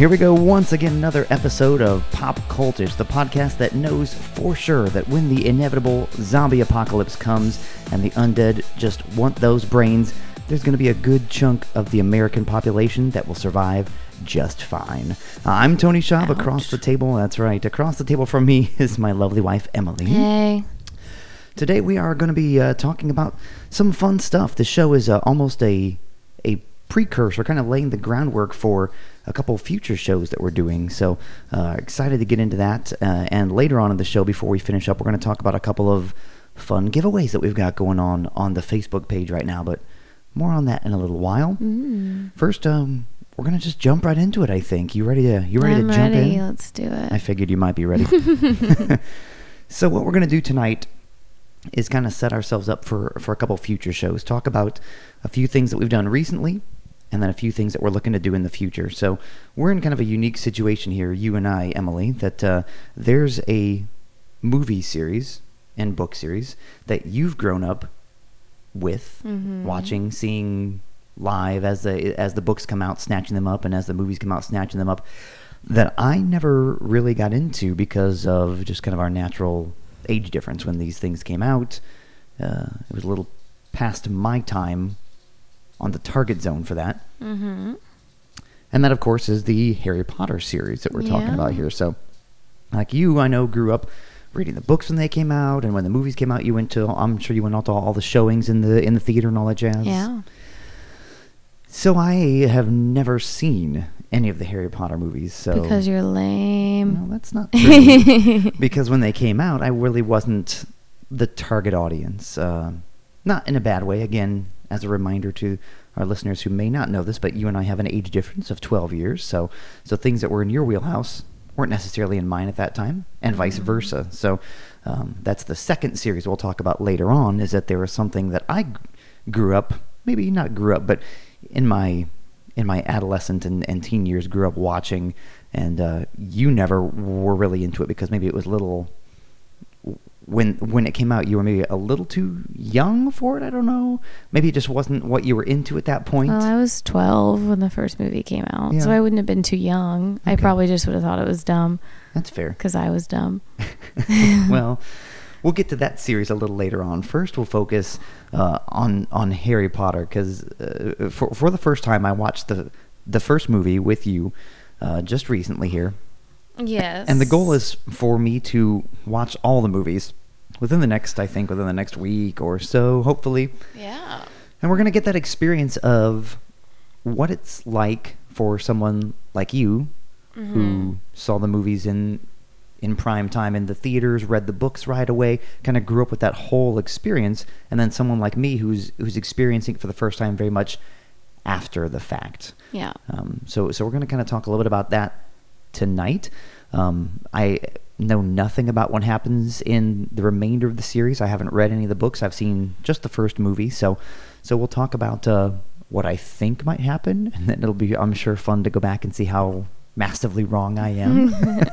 here we go once again, another episode of Pop Cultish, the podcast that knows for sure that when the inevitable zombie apocalypse comes and the undead just want those brains, there's going to be a good chunk of the American population that will survive just fine. I'm Tony Schaub. Across the table, that's right, across the table from me is my lovely wife, Emily. Hey. Today we are going to be uh, talking about some fun stuff. The show is uh, almost a a precursor, kind of laying the groundwork for a couple future shows that we're doing. So uh, excited to get into that. Uh, and later on in the show, before we finish up, we're going to talk about a couple of fun giveaways that we've got going on on the Facebook page right now. But more on that in a little while. Mm. First, um, we're going to just jump right into it. I think you ready to you ready I'm to jump ready. in? Let's do it. I figured you might be ready. so what we're going to do tonight is kind of set ourselves up for for a couple future shows. Talk about a few things that we've done recently and then a few things that we're looking to do in the future. So we're in kind of a unique situation here, you and I, Emily, that uh, there's a movie series and book series that you've grown up with, Mhm. watching, seeing live as the as the books come out, snatching them up, and as the movies come out, snatching them up. That I never really got into because of just kind of our natural age difference when these things came out. Uh, it was a little past my time on the target zone for that. mm-hmm. And that, of course, is the Harry Potter series that we're talking Yeah. about here. So, like you, I know, grew up reading the books when they came out, and when the movies came out, you went to. I'm sure you went out to all the showings in the in the theater and all that jazz. Yeah. So I have never seen any of the Harry Potter movies. So Because you're lame. no, that's not true. because when they came out, I really wasn't the target audience. Uh, not in a bad way. Again, as a reminder to our listeners who may not know this, but you and I have an age difference of 12 years. So, so things that were in your wheelhouse weren't necessarily in mine at that time, and vice Mhm. versa. So, um, that's the second series we'll talk about later on. Is that there was something that I g- grew up, maybe not grew up, but in my in my adolescent and, and teen years grew up watching and uh, you never were really into it because maybe it was a little when when it came out you were maybe a little too young for it? I don't know. Maybe it just wasn't what you were into at that point? Well, I was 12 when the first movie came out, so I wouldn't have been too young. I probably just would have thought it was dumb. That's fair. Because I was dumb. well we'll get to that series a little later on. First we'll focus uh, on on harry potter because uh, for, for the first time i watched the the first movie with you uh, just recently here. Yes. And the goal is for me to watch all the movies within the next, I think, within the next week or so, hopefully. Yeah. And we're going to get that experience of what it's like for someone like you Mm-hmm. who saw the movies in in prime time in the theaters, read the books right away, kind of grew up with that whole experience, and then someone like me who's who's experiencing it for the first time very much after the fact. Yeah. Um, so, so we're going to kind of talk a little bit about that tonight. Um, I know nothing about what happens in the remainder of the series. I haven't read any of the books. I've seen just the first movie. So, so we'll talk about uh, what I think might happen, and then it'll be, I'm sure, fun to go back and see how massively wrong I am.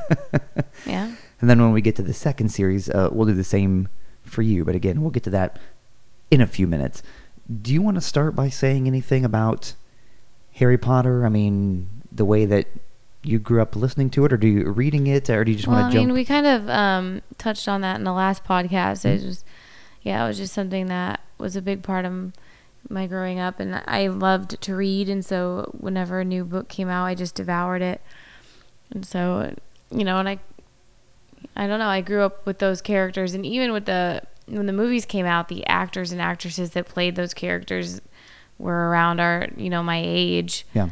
Yeah. And then when we get to the second series, uh, we'll do the same for you. But again, we'll get to that in a few minutes. Do you want to start by saying anything about Harry Potter? I mean, the way that you grew up listening to it, or do you reading it, or do you just well, want I to jump? mean, we kind of um, touched on that in the last podcast. It Mhm. was, yeah, it was just something that was a big part of my growing up, and I loved to read, and so whenever a new book came out, I just devoured it, and so, you know, and I, I don't know, I grew up with those characters, and even with the when the movies came out, the actors and actresses that played those characters were around our, you know, my age yeah,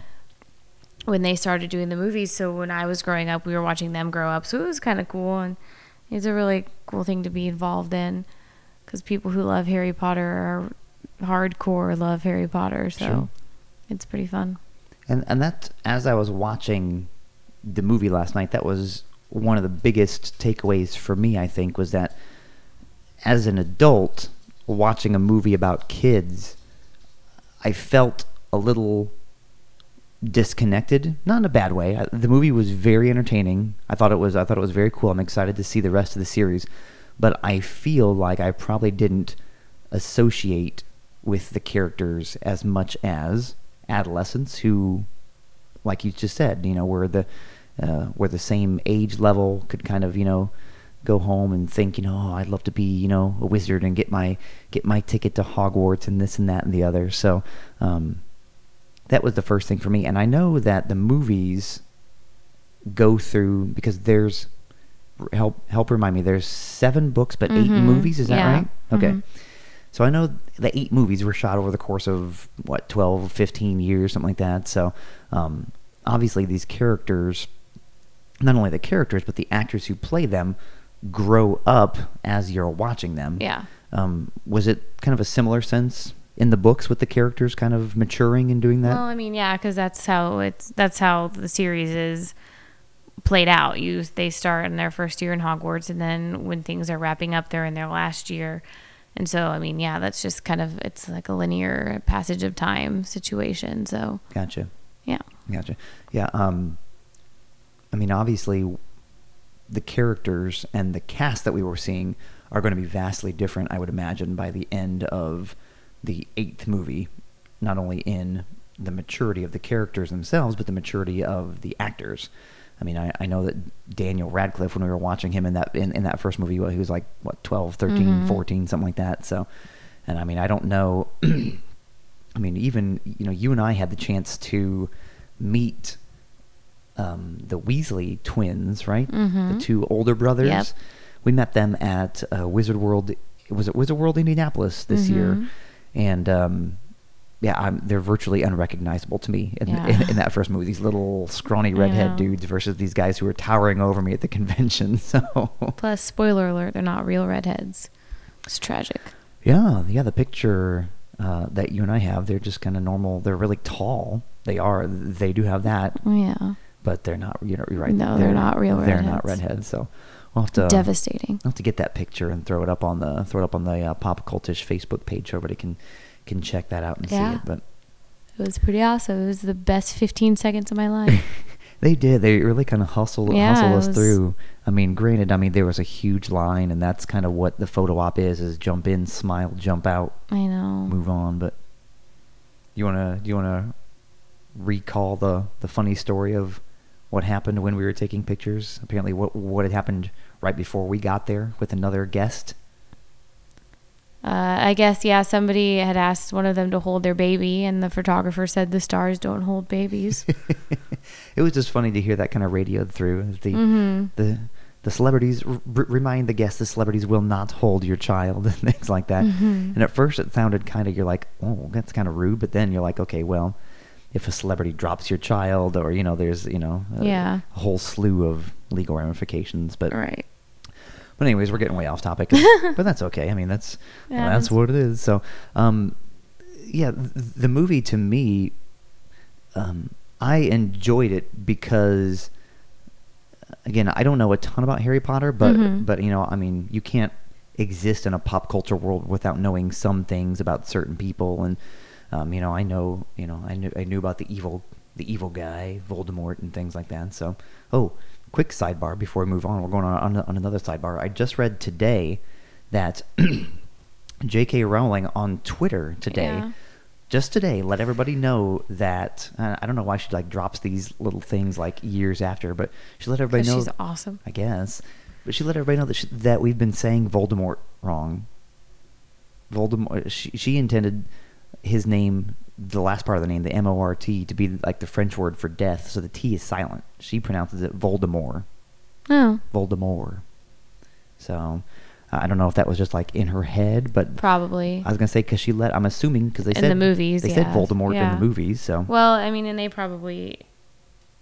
when they started doing the movies. So when I was growing up, we were watching them grow up. So it was kind of cool, and it's a really cool thing to be involved in because people who love Harry Potter are hardcore love Harry Potter. So Sure. it's pretty fun. and and that as I was watching the movie last night, that was one of the biggest takeaways for me. I think was that as an adult watching a movie about kids, I felt a little disconnected, not in a bad way. I, the movie was very entertaining. I thought it was I thought it was very cool. I'm excited to see the rest of the series, but I feel like I probably didn't associate with the characters as much as adolescents who like you just said, you know, where the uh, where the same age level could kind of, you know, go home and think, you know, oh, I'd love to be, you know, a wizard and get my get my ticket to Hogwarts and this and that and the other. So um, that was the first thing for me. And I know that the movies go through because there's help help remind me there's seven books but eight Mhm. movies is that Yeah. right okay Mhm. so i know the eight movies were shot over the course of what 12 15 years something like that so um, obviously these characters not only the characters but the actors who play them grow up as you're watching them Yeah. um, was it kind of a similar sense in the books with the characters kind of maturing and doing that Well, I mean, yeah, because that's how it's that's how the series is played out. You they start in their first year in Hogwarts, and then when things are wrapping up, they're in their last year. And so, I mean, yeah, that's just kind of it's like a linear passage of time situation. So, gotcha yeah, Gotcha. Yeah. Um, I mean, obviously, the characters and the cast that we were seeing are going to be vastly different. I would imagine by the end of the eighth movie, not only in the maturity of the characters themselves, but the maturity of the actors. I mean, I, I know that Daniel Radcliffe, when we were watching him in that in, in that first movie, well, he was like what 12, 13, Mhm. 14, something like that. So, and I mean, I don't know. I mean, even you know, you and I had the chance to meet um, the Weasley twins, right? Mhm. The two older brothers. Yep. We met them at uh, Wizard World. Was it Wizard World Indianapolis this year? And um, yeah, I'm, they're virtually unrecognizable to me in, Yeah. in, in that first movie. These little scrawny redhead dudes versus these guys who are towering over me at the convention. So Plus, spoiler alert, they're not real redheads. It's tragic. Yeah, yeah. The picture uh, that you and I have, they're just kind of normal. They're really tall. They are. They do have that, Oh, yeah. but they're not. You know, you're right. No, they're not real They're not redheads. redheads. So we'll have to Devastating. I'll have to get that picture and throw it up on the throw it up on the uh, Pop Cultish Facebook page so everybody can can check that out and see it. But It was pretty awesome. It was the best 15 seconds of my life. they did. They really kind of hustled Yeah, hustled us was- through. I mean, granted, I mean there was a huge line, and that's kind of what the photo op is: is jump in, smile, jump out, I know. move on. But you wanna you wanna recall the the funny story of what happened when we were taking pictures? Apparently, what what had happened right before we got there with another guest. Uh, I guess, yeah, somebody had asked one of them to hold their baby, and the photographer said the stars don't hold babies. it was just funny to hear that kind of radioed through. The Mhm. the the celebrities r- remind the guests the celebrities will not hold your child and things like that. Mhm. And at first it sounded kind of you're like, oh, that's kind of rude. But then you're like, okay, well, if a celebrity drops your child, or you know, there's you know, a, Yeah. a whole slew of legal ramifications. But right. But anyways, we're getting way off topic. but that's okay. I mean, that's Yeah, that's what it is. So, um, yeah, th- the movie to me, um, I enjoyed it because, again, I don't know a ton about Harry Potter, but Mhm. but you know, I mean, you can't exist in a pop culture world without knowing some things about certain people, and um, you know, I know, you know, I knew I knew about the evil the evil guy, Voldemort, and things like that. So, oh, quick sidebar before we move on. We're going on on, on another sidebar. I just read today that J.K. Rowling on Twitter today, Yeah. just today, let everybody know that uh, I don't know why she like drops these little things like years after, but she let everybody know. she's awesome. I guess, but she let everybody know that she, that we've been saying Voldemort wrong. Voldemort. She, she intended his name, the last part of the name, the M O R T, to be like the French word for death. So the T is silent. She pronounces it Voldemort. Oh, Voldemort. So uh, I don't know if that was just like in her head, but probably. I was gonna say because she let. I'm assuming because they said. In said the movies, They said yeah. Voldemort in the movies. So Well, I mean, and they probably,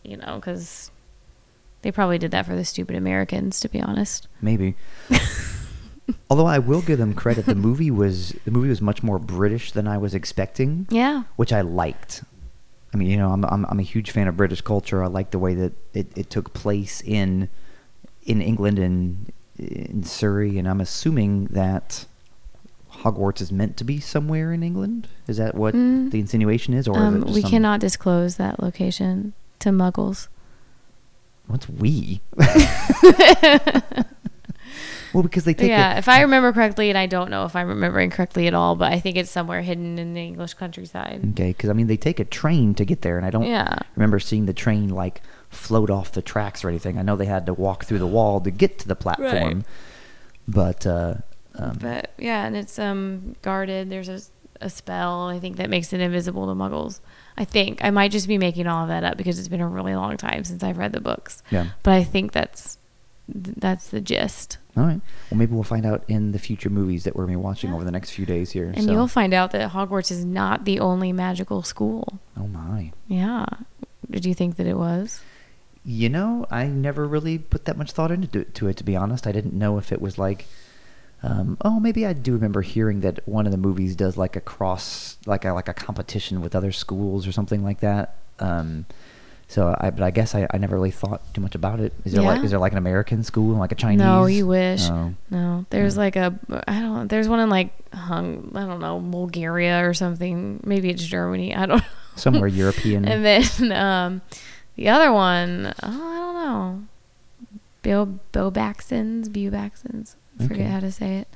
you know, because they probably did that for the stupid Americans, to be honest. maybe. Although I will give them credit, the movie was the movie was much more British than I was expecting. Yeah. which I liked. I mean, you know, I'm I'm, I'm a huge fan of British culture. I like the way that it, it took place in in England and in Surrey, and I'm assuming that Hogwarts is meant to be somewhere in England. Is that what Mm. the insinuation is, or is Um, it just we some- cannot disclose that location to muggles. What's we? Well, because they take yeah, if I remember correctly, and I don't know if I'm remembering correctly at all, but I think it's somewhere hidden in the English countryside. Okay, because I mean they take a train to get there, and I don't Yeah. remember seeing the train like float off the tracks or anything. I know they had to walk through the wall to get to the platform, but uh, um, But yeah, and it's um guarded. There's a, a spell I think that makes it invisible to Muggles. I think I might just be making all of that up because it's been a really long time since I've read the books. yeah. But I think that's that's the gist. All right. Well, maybe we'll find out in the future movies that we're going to be watching over the next few days here. And so. you'll find out that Hogwarts is not the only magical school. oh my. Yeah. Did you think that it was? You know, I never really put that much thought into it, to it. To be honest, I didn't know if it was like. Um, oh, maybe I do remember hearing that one of the movies does like a cross, like a like a competition with other schools or something like that. Um, so I, but I guess I, I never really thought too much about it. Is there like Yeah. is there like an American school and like a Chinese? No, you wish. Oh. No, there's like a I don't. There's one in like hung. I don't know Bulgaria or something. Maybe it's Germany. I don't. know. Somewhere European. And then um, the other one, oh, I don't know. Bill Bobaxons, Bubaxons. I forget Okay. how to say it.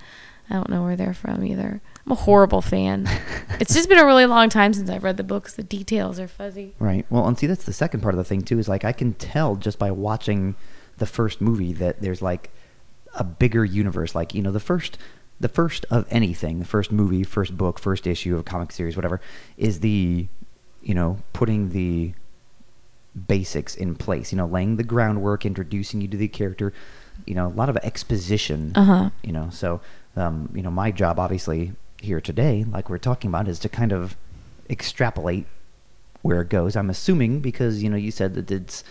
I don't know where they're from either. I'm a horrible fan. it's just been a really long time since I've read the books. The details are fuzzy. Right. Well, and see, that's the second part of the thing too. Is like I can tell just by watching the first movie that there's like a bigger universe. Like you know, the first, the first of anything, the first movie, first book, first issue of a comic series, whatever, is the, you know, putting the basics in place. You know, laying the groundwork, introducing you to the character. You know, a lot of exposition. Uh huh. You know, so um, you know, my job obviously here today, like we're talking about, is to kind of extrapolate where it goes. I'm assuming because you know you said that it's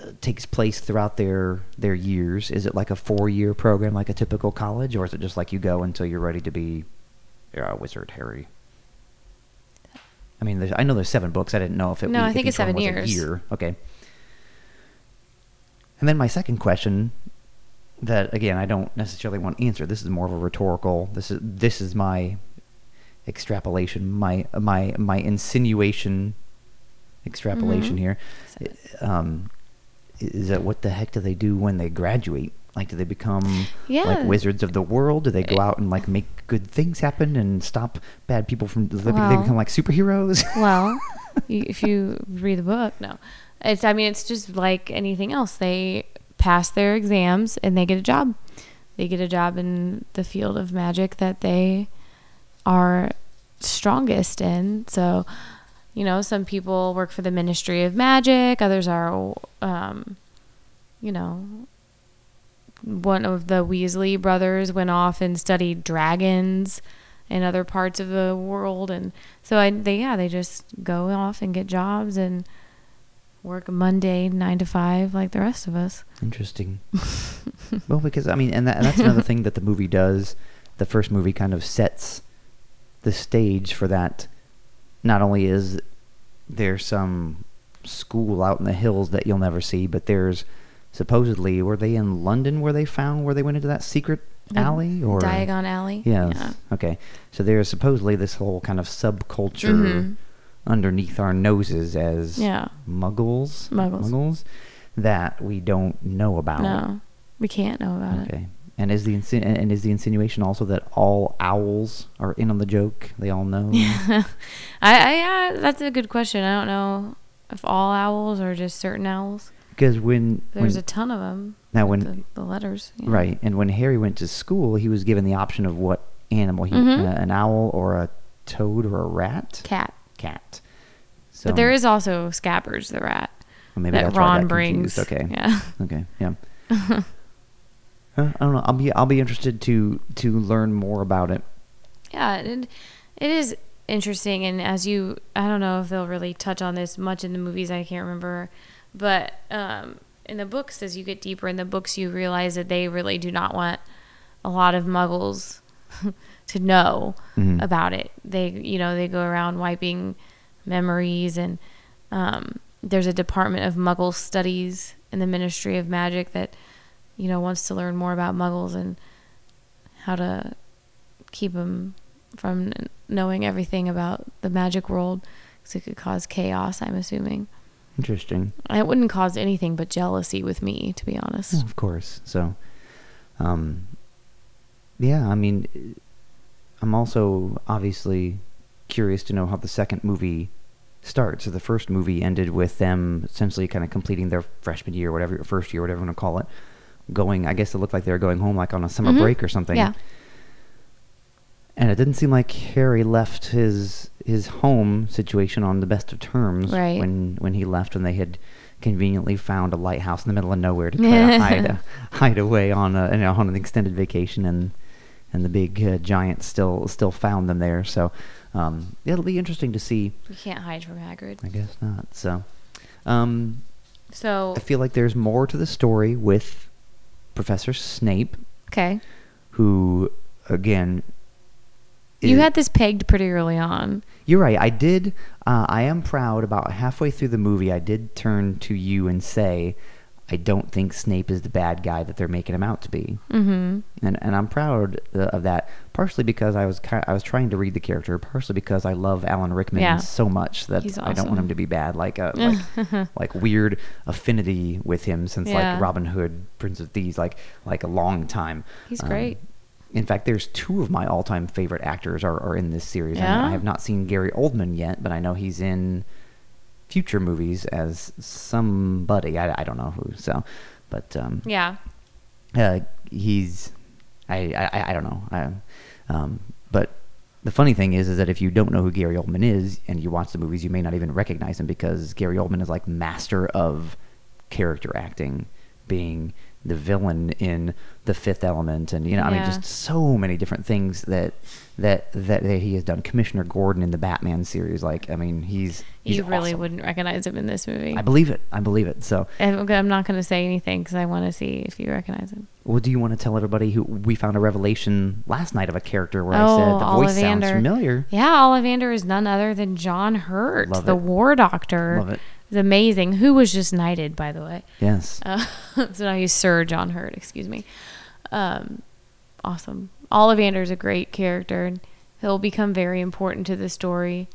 uh, takes place throughout their their years. Is it like a four year program, like a typical college, or is it just like you go until you're ready to be a wizard, Harry? I mean, I know there's seven books. I didn't know if it. No, I think it's seven years. A year. Okay. And then my second question, that again I don't necessarily want to answer. This is more of a rhetorical. This is this is my extrapolation, my my my insinuation, extrapolation Mhm. here. Um, is that what the heck do they do when they graduate? Like, do they become Yeah. like wizards of the world? Do they go out and like make good things happen and stop bad people from? Do they Well- become like superheroes? Well, if you read the book, no. It's. I mean, it's just like anything else. They pass their exams and they get a job. They get a job in the field of magic that they are strongest in. So, you know, some people work for the Ministry of Magic. Others are, um, you know, one of the Weasley brothers went off and studied dragons in other parts of the world, and so I, they, yeah, they just go off and get jobs and work Monday nine to five like the rest of us. Interesting. well, because I mean, and, that, and that's another thing that the movie does. The first movie kind of sets the stage for that. Not only is there some school out in the hills that you'll never see, but there's supposedly were they in London where they found where they went into that secret alley or Diagon Alley. Yes. Yeah. Okay. So there's supposedly this whole kind of subculture Mhm. Underneath our noses as Yeah. muggles. Muggles. Muggles that we don't know about. No, we can't know about it. Okay. And is the insin- and is the insinuation also that all owls are in on the joke? They all know. I, I, yeah, that's a good question. I don't know if all owls or just certain owls. Because when There's when, a ton of them. now when the, the letters. yeah. right and when Harry went to school, he was given the option of what animal he Mhm. uh, an owl or a toad or a rat. Cat. Cat. So but there is also Scabbers the rat well, maybe that that's why I Ron brings. confused. Okay. Yeah. Okay. Yeah. I don't know. I'll be I'll be interested to to learn more about it. Yeah, it, it is interesting. And as you, I don't know if they'll really touch on this much in the movies. I can't remember. But um, in the books, as you get deeper in the books, you realize that they really do not want a lot of muggles to know Mhm. about it. They, you know, they go around wiping memories. And um, there's a department of muggle studies in the Ministry of Magic that, you know, wants to learn more about muggles and how to keep them from knowing everything about the magic world because it could cause chaos i'm assuming Interesting. It wouldn't cause anything but jealousy with me to be honest of course. So, Um, yeah, I mean, I'm also obviously curious to know how the second movie starts. So the first movie ended with them essentially kind of completing their freshman year, whatever, first year, whatever you want to call it, going. I guess it looked like they were going home like on a summer Mhm. break or something. Yeah. And it didn't seem like Harry left his his home situation on the best of terms Right. when when he left when they had conveniently found a lighthouse in the middle of nowhere to try to hide hide away on a, you know, on an extended vacation and and the big uh, giant still still found them there. So um, it'll be interesting to see. You can't hide from Hagrid. I guess not. So um, So I feel like there's more to the story with Professor Snape, okay, who again. you had this pegged pretty early on. You're right. I did. Uh, I am proud. About halfway through the movie, I did turn to you and say, "I don't think Snape is the bad guy that they're making him out to be," Mm-hmm. and and I'm proud uh, of that. Partially because I was ki- I was trying to read the character. Partially because I love Alan Rickman Yeah. so much that He's I don't want him to be bad. Like a like, like weird affinity with him since Yeah. like Robin Hood, Prince of Thieves, like like a long time. He's Um, great. in fact, there's two of my all-time favorite actors are, are in this series. I- Yeah? I, have not seen Gary Oldman yet, but I know he's in future movies as somebody. I, I don't know who. So, but um, Yeah. uh, he's I, I I don't know. I, um, but the funny thing is, is that if you don't know who Gary Oldman is and you watch the movies, you may not even recognize him because Gary Oldman is like master of character acting, being the villain in The Fifth Element, and you know, I mean, just so many different things that that that, that he has done. Commissioner Gordon in the Batman series, like I mean, he's, he's you really awesome. wouldn't recognize him in this movie. I believe it. I believe it. So, I'm I'm not going to say anything because I want to see if you recognize him. Well, do you want to tell everybody who we found a revelation last night of a character where Oh, I said the voice sounds Ollivander. familiar? Yeah, Ollivander is none other than John Hurt, Love the it. War Doctor. Love it. It's amazing. Who was just knighted, by the way. Yes. Uh, so now he's Sir John Hurt. Excuse me. Um, awesome. Ollivander's a great character, and he'll become very important to the story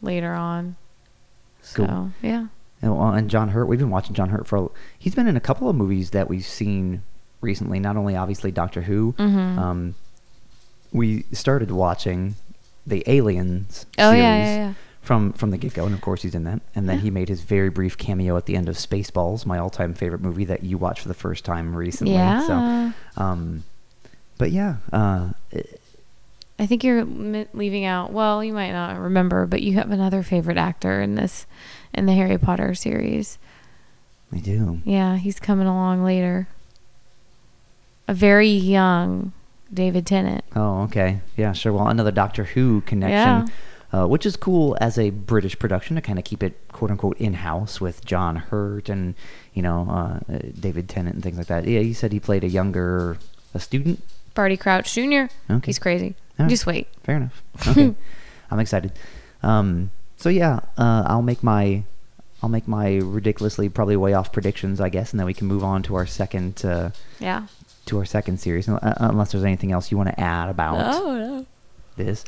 later on. So Cool. yeah, And, well, and John Hurt, we've been watching John Hurt for. a- He's been in a couple of movies that we've seen recently. Not only obviously Doctor Who. Mhm. Um, we started watching the Aliens Oh, series yeah, yeah, yeah. From from the get go, and of course he's in that. And then Yeah. he made his very brief cameo at the end of Spaceballs, my all time favorite movie that you watched for the first time recently. Yeah. So, um, but yeah, uh, I think you're leaving out. Well, you might not remember, but you have another favorite actor in this, in the Harry Potter series. I do. Yeah, he's coming along later. A very young David Tennant. Oh, okay. Yeah, sure. Well, another Doctor Who connection, uh, which is cool as a British production to kind of keep it quote unquote in house with John Hurt and you know uh, David Tennant and things like that. Yeah, he said he played a younger a student. Barty Crouch Jr. Okay. He's crazy. Right. Just wait. Fair enough. Okay, I'm excited. Um, so yeah, uh, I'll make my I'll make my ridiculously probably way off predictions, I guess, and then we can move on to our second uh, Yeah. to our second series, uh, unless there's anything else you want to add about. No, no. this.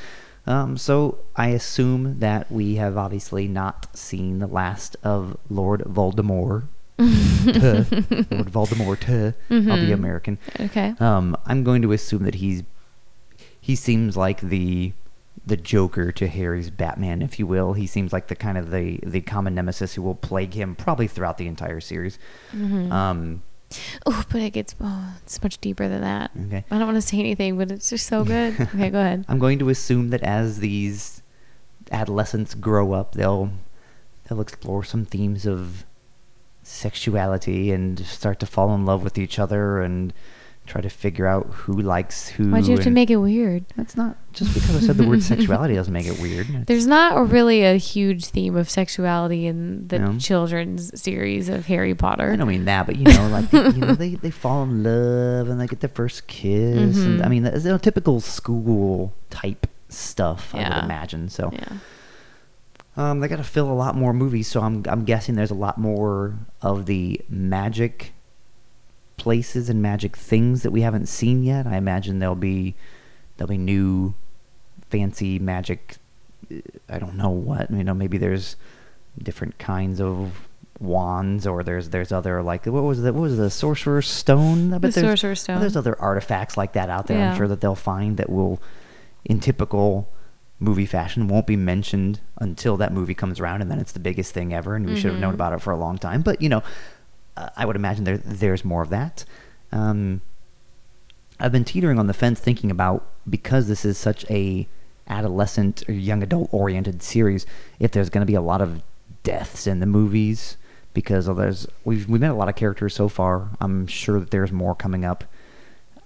Um, so I assume that we have obviously not seen the last of Lord Voldemort. Lord Voldemort. I'll be Mhm. American. Okay. Um, I'm going to assume that he's he seems like the the Joker to Harry's Batman, if you will. He seems like the kind of the the common nemesis who will plague him probably throughout the entire series. Mhm. Um, Oh, but it gets oh, it's much deeper than that. okay. I don't want to say anything, but it's just so good. okay, go ahead. I'm going to assume that as these adolescents grow up, they'll they'll explore some themes of sexuality and start to fall in love with each other and try to figure out who likes who. Why'd you have to make it weird? That's not just because I said the word sexuality doesn't make it weird. It's- There's not a really a huge theme of sexuality in the No? children's series of Harry Potter. I don't mean that, but you know, like they, you know, they, they fall in love and they get their first kiss, and Mhm. I mean, that's you know, typical school type stuff. I would imagine. So, Yeah. Um, they got to fill a lot more movies, so I'm I'm guessing there's a lot more of the magic places and magic things that we haven't seen yet. I imagine there'll be there'll be new fancy magic. uh, I don't know what you know. Maybe there's different kinds of wands or there's there's other like what was the what was the sorcerer's stone? I bet The there's- Sorcerer's Stone. There's other artifacts like that out there. Yeah. I'm sure that they'll find that will, in typical movie fashion, won't be mentioned until that movie comes around, and then it's the biggest thing ever, and we should have known Mm-hmm. about it for a long time. But you know, I would imagine there there's more of that. Um, I've been teetering on the fence thinking about because this is such a adolescent or young adult oriented series, if there's going to be a lot of deaths in the movies because there's we've we met a lot of characters so far. I'm sure that there's more coming up.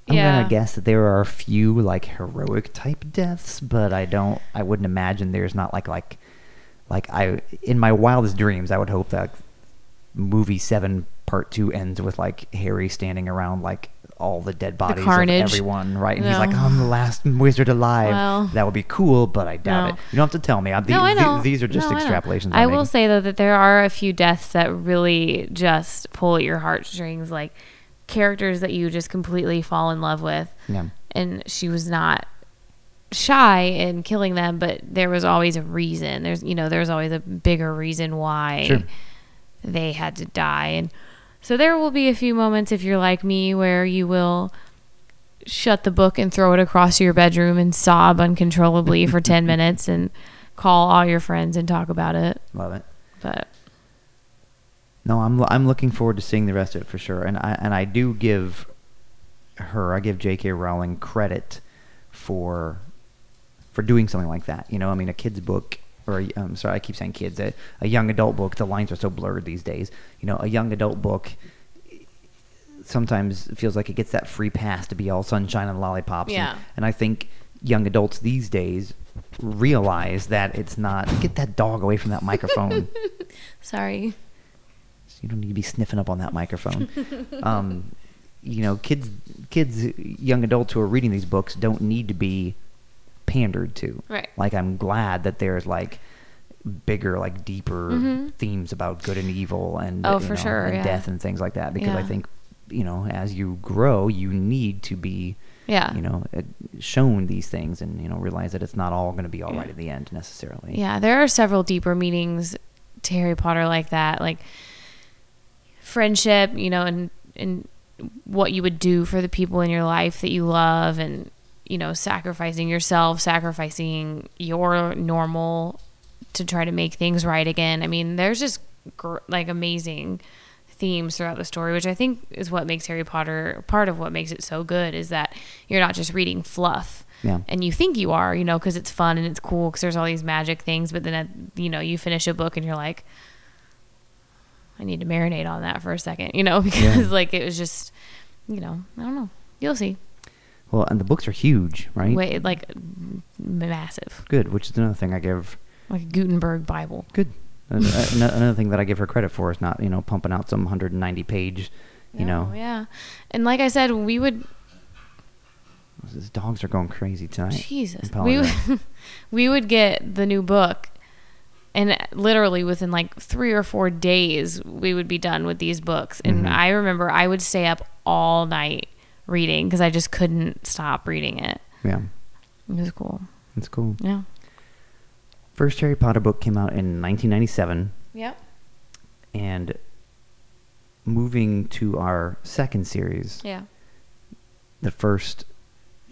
I'm Yeah. gonna guess that there are a few like heroic type deaths, but I don't. I wouldn't imagine there's not like like like I in my wildest dreams I would hope that movie seven part two ends with like Harry standing around like all the dead bodies of everyone, right? And he's like, I'm the last wizard alive. Well, that would be cool, but I doubt no. it. You don't have to tell me. I, the, no, I the- these are just No, extrapolations. I I'm will say though that there are a few deaths that really just pull at your heartstrings, like characters that you just completely fall in love with. Yeah. And she was not shy in killing them, but there was always a reason. There's you know, there's always a bigger reason why Sure. They had to die. And so there will be a few moments if you're like me where you will shut the book and throw it across your bedroom and sob uncontrollably for 10 minutes and call all your friends and talk about it. Love it. But No, I'm I'm looking forward to seeing the rest of it for sure, and I and I do give her, I give J.K. Rowling credit for for doing something like that. You know, I mean, a kid's book, or I'm sorry, I keep saying kids, a, a young adult book. The lines are so blurred these days. You know, a young adult book sometimes feels like it gets that free pass to be all sunshine and lollipops. Yeah. And, and I think young adults these days realize that it's not. Get that dog away from that microphone. sorry. You don't need to be sniffing up on that microphone. um, you know, kids, kids, young adults who are reading these books don't need to be pandered to. Right. Like, I'm glad that there's like bigger, like deeper Mhm. themes about good and evil and Oh, for know, sure, and yeah. death and things like that. Because I think, you know, as you grow, you need to be, Yeah. you know, uh, shown these things and you know realize that it's not all going to be all right Yeah. at the end necessarily. Yeah, there are several deeper meanings to Harry Potter like that, like friendship, you know, and and what you would do for the people in your life that you love and you know, sacrificing yourself, sacrificing your normal to try to make things right again. I mean, there's just gr- like amazing themes throughout the story, which I think is what makes Harry Potter part of what makes it so good is that you're not just reading fluff Yeah. and you think you are, you know, because it's fun and it's cool because there's all these magic things. But then, at, you know, you finish a book and you're like, I need to marinate on that for a second, you know, because Yeah. like it was just, you know, I don't know. You'll see. Well, and the books are huge, right? Wait, like massive, Good, which is another thing I give like a Gutenberg Bible. Good. Uh, uh, ano- Another thing that I give her credit for is not, you know, pumping out some 190 page, you know. Oh, yeah. And like I said, we would These dogs are going crazy tonight. Jesus. We would, we would get the new book and literally within like 3 or 4 days we would be done with these books. And Mhm. I remember I would stay up all night reading because I just couldn't stop reading it. yeah, It was cool. it's cool. Yeah. First Harry Potter book came out in 1997, Yep. and moving to our second series, Yeah. the first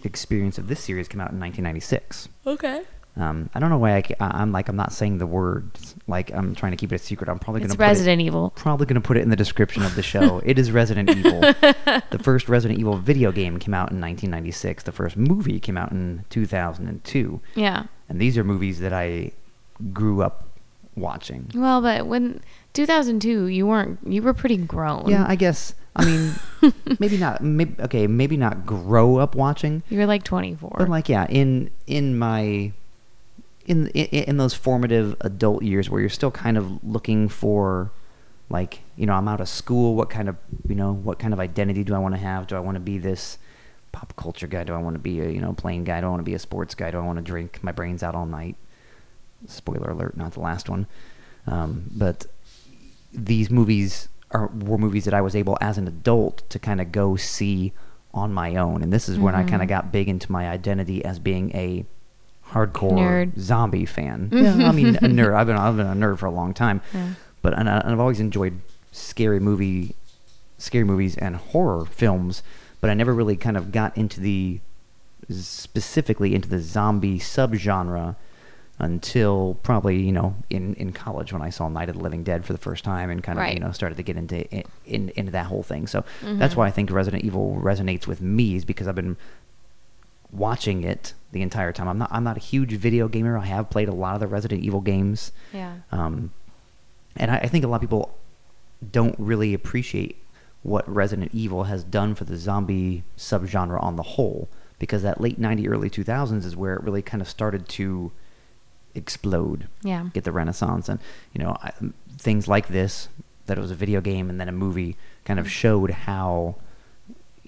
experience of this series came out in 1996. Okay. Um, I don't know why I, am like I'm not saying the words like I'm trying to keep it a secret. I'm probably going to Resident Evil. probably going to put it in the description of the show. it is Resident Evil. the first Resident Evil video game came out in 1996. The first movie came out in 2002. Yeah. And these are movies that I grew up watching. Well, but when 2002, you weren't you were pretty grown. Yeah, I guess. I mean, maybe not. Maybe, okay, maybe not grow up watching, you were like 24. but like yeah, in in my in, in in those formative adult years where you're still kind of looking for like you know I'm out of school. What kind of you know what kind of identity do I want to have? Do I want to be this pop culture guy? Do I want to be a you know plain guy? Do I want to be a sports guy? Do I want to drink my brains out all night? Spoiler alert, not the last one. Um, but these movies are were movies that I was able as an adult to kind of go see on my own, and this is when I kind of got big into my identity as being a hardcore Nerd. zombie fan. Yeah, I mean a nerd. I've been I've been a nerd for a long time, Yeah. but and, I, and I've always enjoyed scary movie, scary movies and horror films, but I never really kind of got into the specifically into the zombie subgenre until probably you know in, in college when I saw Night of the Living Dead for the first time and kind of Right. you know started to get into in, into that whole thing. So that's mm-hmm. why I think Resident Evil resonates with me is because I've been watching it the entire time. I'm not I'm not a huge video gamer. I have played a lot of the Resident Evil games. Yeah. Um, and I, I think a lot of people don't really appreciate what Resident Evil has done for the zombie subgenre on the whole, because that late '90s, early 2000s is where it really kind of started to explode, Yeah. get the renaissance, and you know I, things like this, that it was a video game and then a movie, kind of showed how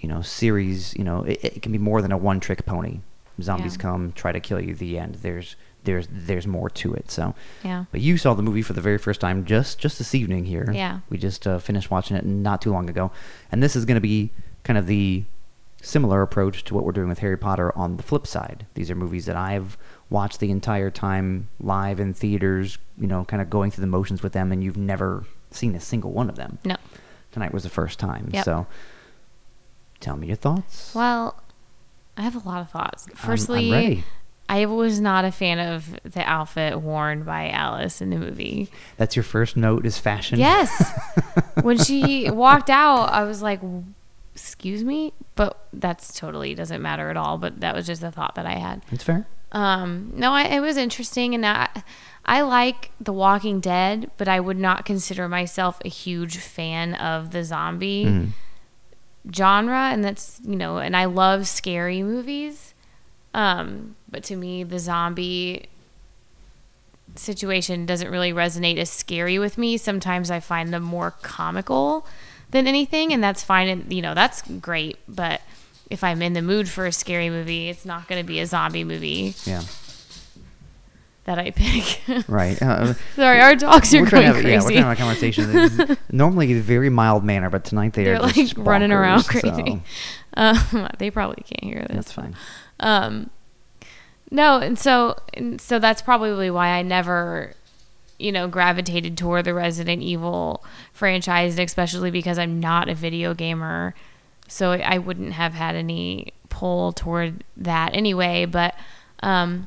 you know series, you know, it, it can be more than a one-trick pony. Zombies Yeah. come, try to kill you. The end. There's there's there's more to it. So Yeah. but you saw the movie for the very first time just just this evening here. Yeah. We just uh, finished watching it not too long ago, and this is going to be kind of the similar approach to what we're doing with Harry Potter on the flip side. These are movies that I've watched the entire time live in theaters, you know, kind of going through the motions with them, and you've never seen a single one of them. No. Tonight was the first time. Yep. So tell me your thoughts. Well, I have a lot of thoughts. I'm- Firstly, I'm ready. I was not a fan of the outfit worn by Alice in the movie. That's your first note is fashion. Yes. when she walked out, I was like, "Excuse me," but that's totally doesn't matter at all. But that was just a thought that I had. That's fair. Um, no, I, it was interesting, and I, I like The Walking Dead, but I would not consider myself a huge fan of the zombie Mhm. Genre, and that's you know, and I love scary movies. Um, but to me, the zombie situation doesn't really resonate as scary with me. Sometimes I find them more comical than anything, and that's fine. And you know, that's great. But if I'm in the mood for a scary movie, it's not going to be a zombie movie Yeah. That I pick. Right. Uh, Sorry, our dogs are going have, yeah, we're crazy. to a conversation. Normally a very mild manner, but tonight they They're are like just running around crazy. so Um, they probably can't hear this. that's fine. Um, no, and so and so that's probably why I never, you know, gravitated toward the Resident Evil franchise, especially because I'm not a video gamer, so I wouldn't have had any pull toward that anyway. But um,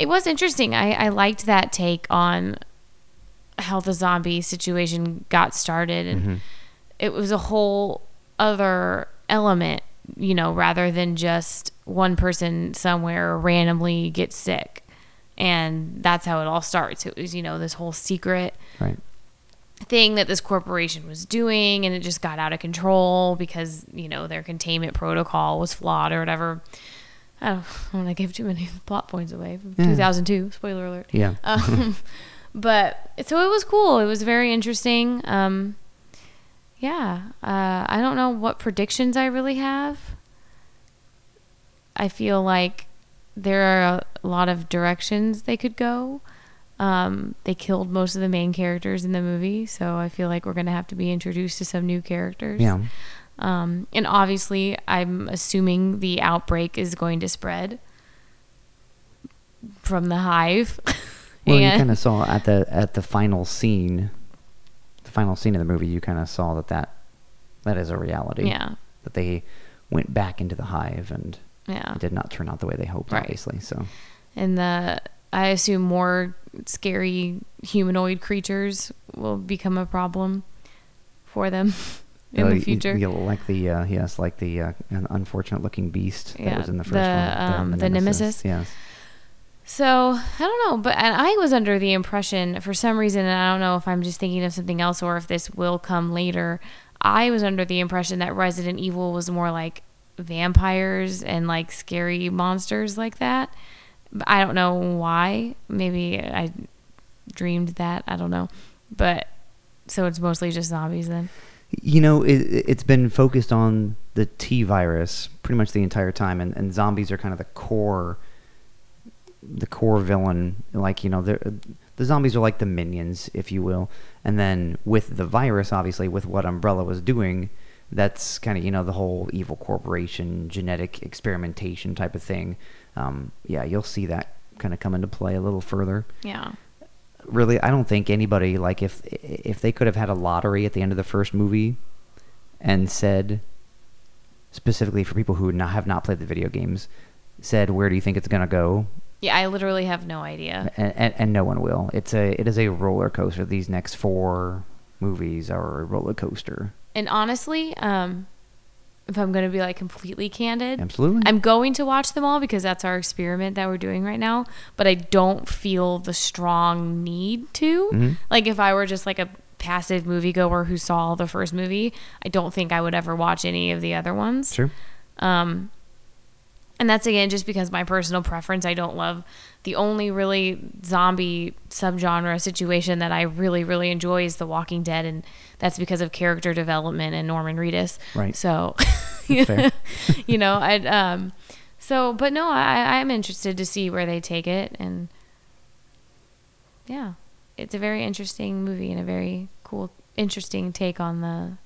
it was interesting. I, I liked that take on how the zombie situation got started, and Mm-hmm. it was a whole other element, you know, rather than just one person somewhere randomly gets sick. And that's how it all starts. It was, you know, this whole secret Right. thing that this corporation was doing and it just got out of control because, you know, their containment protocol was flawed or whatever. I don't, I don't want to give too many plot points away from Yeah. 2002. Spoiler alert. Yeah. Um, but so it was cool. It was very interesting. Um, yeah, uh, I don't know what predictions I really have. I feel like there are a lot of directions they could go. Um, they killed most of the main characters in the movie, so I feel like we're going to have to be introduced to some new characters. Yeah. Um, and obviously, I'm assuming the outbreak is going to spread from the hive. Well, you kind of saw at the at the final scene, the final scene of the movie. You kind of saw that that that is a reality. Yeah. That they went back into the hive and Yeah. it did not turn out the way they hoped. Right. Obviously. So. and the I assume more scary humanoid creatures will become a problem for them in Oh, the future. y- like the uh, yes, like the uh, an unfortunate looking beast that was in the first the, one. um, the Nemesis. Yes. So I don't know, but and I was under the impression for some reason, and I don't know if I'm just thinking of something else or if this will come later. I was under the impression that Resident Evil was more like vampires and like scary monsters like that. But I don't know why. Maybe I dreamed that. I don't know, but so it's mostly just zombies then. You know, it, it's been focused on the T virus pretty much the entire time, and, and zombies are kind of the core, the core villain. Like you know, the zombies are like the minions, if you will. And then with the virus, obviously, with what Umbrella was doing, that's kind of you know the whole evil corporation, genetic experimentation type of thing. Um, yeah, you'll see that kind of come into play a little further. Yeah. Really, I don't think anybody like if if they could have had a lottery at the end of the first movie and said specifically for people who not, have not played the video games, said where do you think it's gonna go, Yeah, I literally have no idea. and, and, and no one will. It's a it is a roller coaster. These next four movies are a roller coaster. And honestly, um, if I'm going to be like completely candid, Absolutely. I'm going to watch them all because that's our experiment that we're doing right now. But I don't feel the strong need to. Mhm. Like if I were just like a passive moviegoer who saw the first movie, I don't think I would ever watch any of the other ones. Sure. Um, and that's again just because my personal preference. I don't love the only really zombie subgenre situation that I really really enjoy is The Walking Dead, and that's because of character development and Norman Reedus. Right. So, you know, I um, so but no, I I'm interested to see where they take it, and yeah, it's a very interesting movie and a very cool, interesting take on the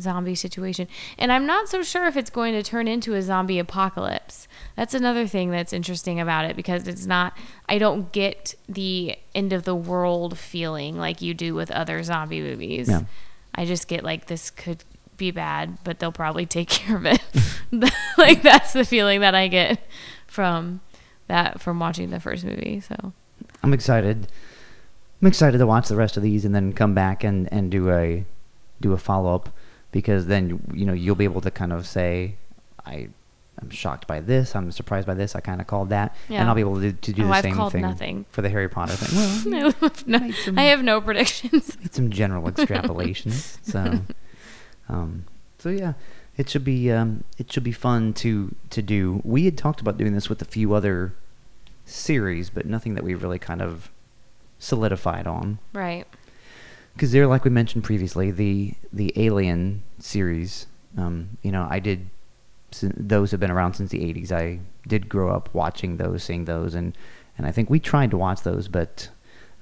zombie situation. And I'm not so sure if it's going to turn into a zombie apocalypse. That's another thing that's interesting about it because it's not I don't get the end of the world feeling like you do with other zombie movies. Yeah. I just get like this could be bad, but they'll probably take care of it. like that's the feeling that I get from that from watching the first movie. So I'm excited. I'm excited to watch the rest of these and then come back and, and do a do a follow up because then you know you'll be able to kind of say I I'm shocked by this. I'm surprised by this. I kind of called that, Yeah. and I'll be able to, to do Oh, the I've same thing nothing. for the Harry Potter thing. Well, I have no, some- I have no predictions. made some general extrapolations. So, um, so yeah, it should be um, it should be fun to to do. We had talked about doing this with a few other series, but nothing that we really kind of solidified on. Right. Because they're like we mentioned previously, the the Alien series. Um, you know, I did. Those have been around since the '80s. I did grow up watching those, seeing those, and and I think we tried to watch those, but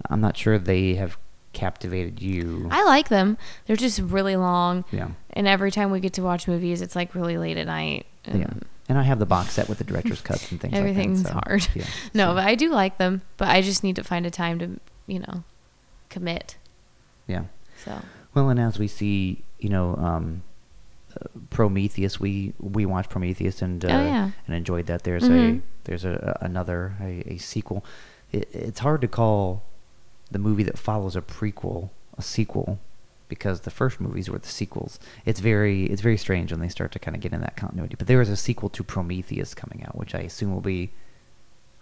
I'm not sure they have captivated you. I like them. They're just really long. yeah, And every time we get to watch movies, it's like really late at night. And yeah. And I have the box set with the director's cuts and things. Everything's like that, so, hard. Yeah, No, so, but I do like them. But I just need to find a time to, you know, commit. Yeah. So Well, and as we see, you know, um, uh, Prometheus, we we watched Prometheus and uh, Oh, yeah. and enjoyed that. There's Mhm. a there's a, a another a, a sequel. It, it's hard to call the movie that follows a prequel a sequel because the first movies were the sequels. It's very it's very strange when they start to kind of get in that continuity. But there is a sequel to Prometheus coming out, which I assume will be.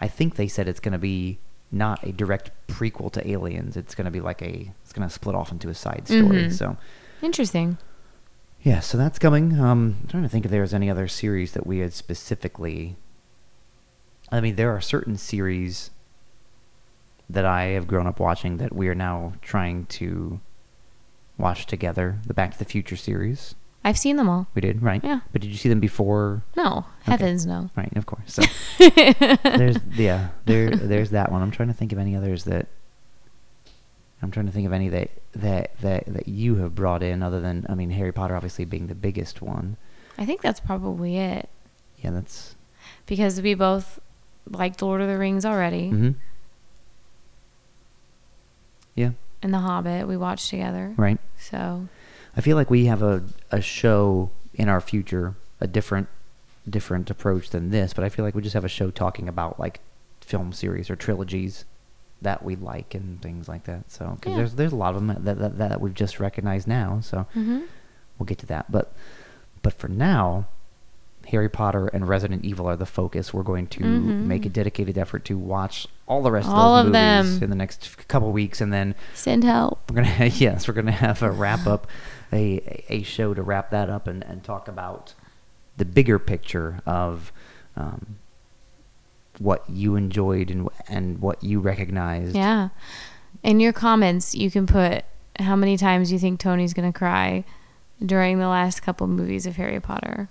I think they said it's going to be not a direct prequel to Aliens. It's going to be like a it's going to split off into a side story. Mhm. So interesting. yeah, so that's coming. Um, I'm trying to think if there was any other series that we had specifically. I mean, there are certain series that I have grown up watching that we are now trying to watch together. The Back to the Future series. I've seen them all. We did, right? Yeah. But did you see them before? No, heavens no. Right, of course. So there's yeah, there there's that one. I'm trying to think of any others that I'm trying to think of any that that that that you have brought in other than I mean Harry Potter obviously being the biggest one. I think that's probably it Yeah, that's because we both liked Lord of the Rings already, mhm. Yeah, and The Hobbit we watched together. right. So I feel like we have a a show in our future, a different different approach than this, but I feel like we just have a show talking about like film series or trilogies that we like and things like that. So Yeah. there's there's a lot of them that, that that we've just recognized now. So mhm. we'll get to that. But but for now, Harry Potter and Resident Evil are the focus. We're going to Mhm. make a dedicated effort to watch all the rest All of of movies them. in the next couple weeks, and then send help. we're gonna yes, we're gonna have a wrap up, a a show to wrap that up and and talk about the bigger picture of. Um, what you enjoyed and and what you recognized. Yeah. In your comments, you can put how many times you think Tony's going to cry during the last couple movies of Harry Potter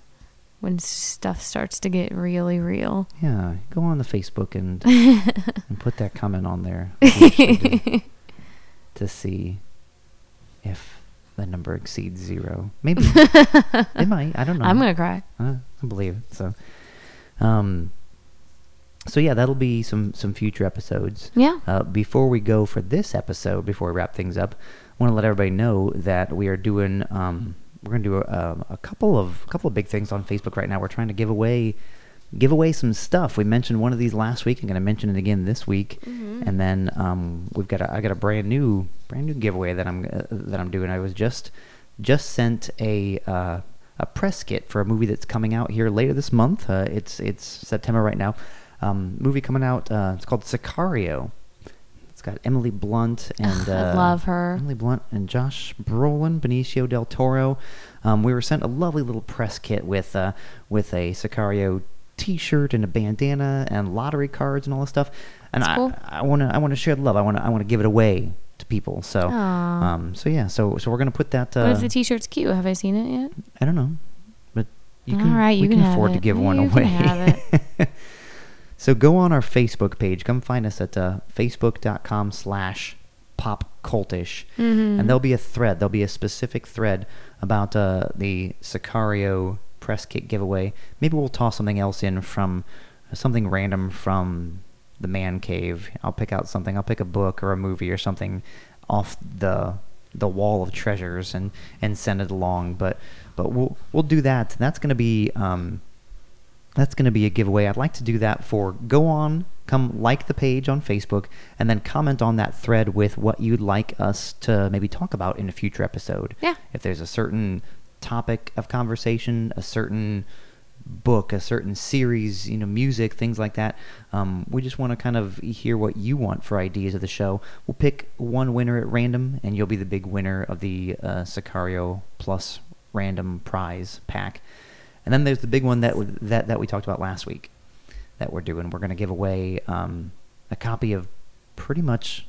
when stuff starts to get really real. Yeah, go on the Facebook and and put that comment on there to, to see if the number exceeds zero. Maybe it might. I don't know. I'm going to cry. Uh, I believe it. So, um, so yeah, that'll be some some future episodes. Yeah. Uh, before we go for this episode, before we wrap things up, I want to let everybody know that we are doing. Um, we're to do a, a couple of a couple of big things on Facebook right now. We're trying to give away give away some stuff. We mentioned one of these last week. I'm going to mention it again this week, Mm-hmm. and then um, we've got a, I got a brand new brand new giveaway that I'm uh, that I'm doing. I was just just sent a uh, a press kit for a movie that's coming out here later this month. Uh, it's it's September right now. Um, movie coming out. Uh, it's called Sicario. It's got Emily Blunt and I uh, love her. Emily Blunt and Josh Brolin, Benicio del Toro. Um, we were sent a lovely little press kit with uh, with a Sicario T-shirt and a bandana and lottery cards and all this stuff. And That's I cool. Want to I want to share the love. I want to I want to give it away to people. So um so yeah so so we're gonna put that. Uh, what if the T-shirt's cute? Have I seen it yet? I don't know, but you All can right, we you can, can have afford to it. give one You can away. so go on our Facebook page. Come find us at uh, facebook.com slash pop cultish. Mhm. And there'll be a thread. There'll be a specific thread about uh, the Sicario press kit giveaway. Maybe we'll toss something else in from something random from the man cave. I'll pick out something. I'll pick a book or a movie or something off the the wall of treasures and and send it along. But but we'll we'll do that. That's gonna be um, that's going to be a giveaway. I'd like to do that for go on, come like the page on Facebook, and then comment on that thread with what you'd like us to maybe talk about in a future episode. Yeah. If there's a certain topic of conversation, a certain book, a certain series, you know, music, things like that. Um, we just want to kind of hear what you want for ideas of the show. We'll pick one winner at random, and you'll be the big winner of the uh, Sicario Plus random prize pack. And then there's the big one that that that we talked about last week that we're doing. We're going to give away um, a copy of pretty much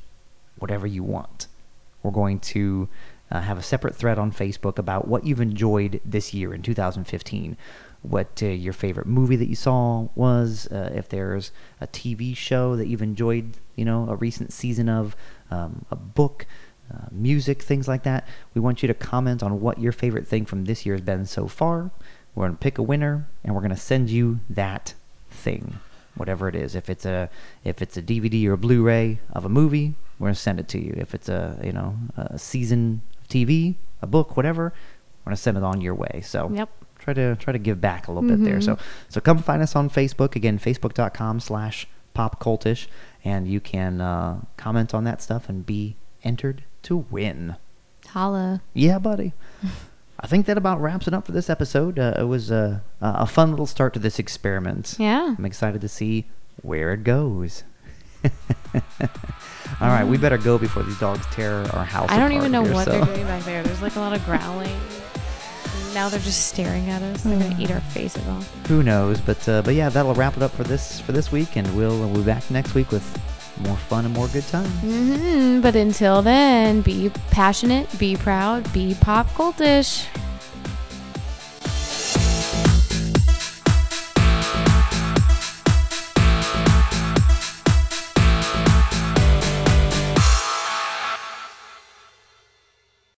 whatever you want. We're going to uh, have a separate thread on Facebook about what you've enjoyed this year in 2015. What uh, your favorite movie that you saw was, uh, if there's a TV show that you've enjoyed, you know, a recent season of, um, a book, uh, music, things like that. We want you to comment on what your favorite thing from this year has been so far. We're going to pick a winner, and we're going to send you that thing, whatever it is. If it's a if it's a DVD or a Blu-ray of a movie, we're going to send it to you. If it's a you know a season TV, a book, whatever, we're to send it on your way. So Yep. try to try to give back a little bit there. So Mhm. so come find us on Facebook again, facebook.com slash popcultish, and you can uh, comment on that stuff and be entered to win. Holla. Yeah, buddy. I think that about wraps it up for this episode. Uh, it was uh, a fun little start to this experiment. Yeah. I'm excited to see where it goes. All right, we better go before these dogs tear our house I don't even know here, what so- they're doing back there. There's like a lot of growling. Now they're just staring at us. They're gonna eat our faces off. Who knows? But uh, but yeah, that'll wrap it up for this for this week, and we'll, we'll be back next week with more fun and more good times. hmm But until then, be passionate, be proud, be pop cultish.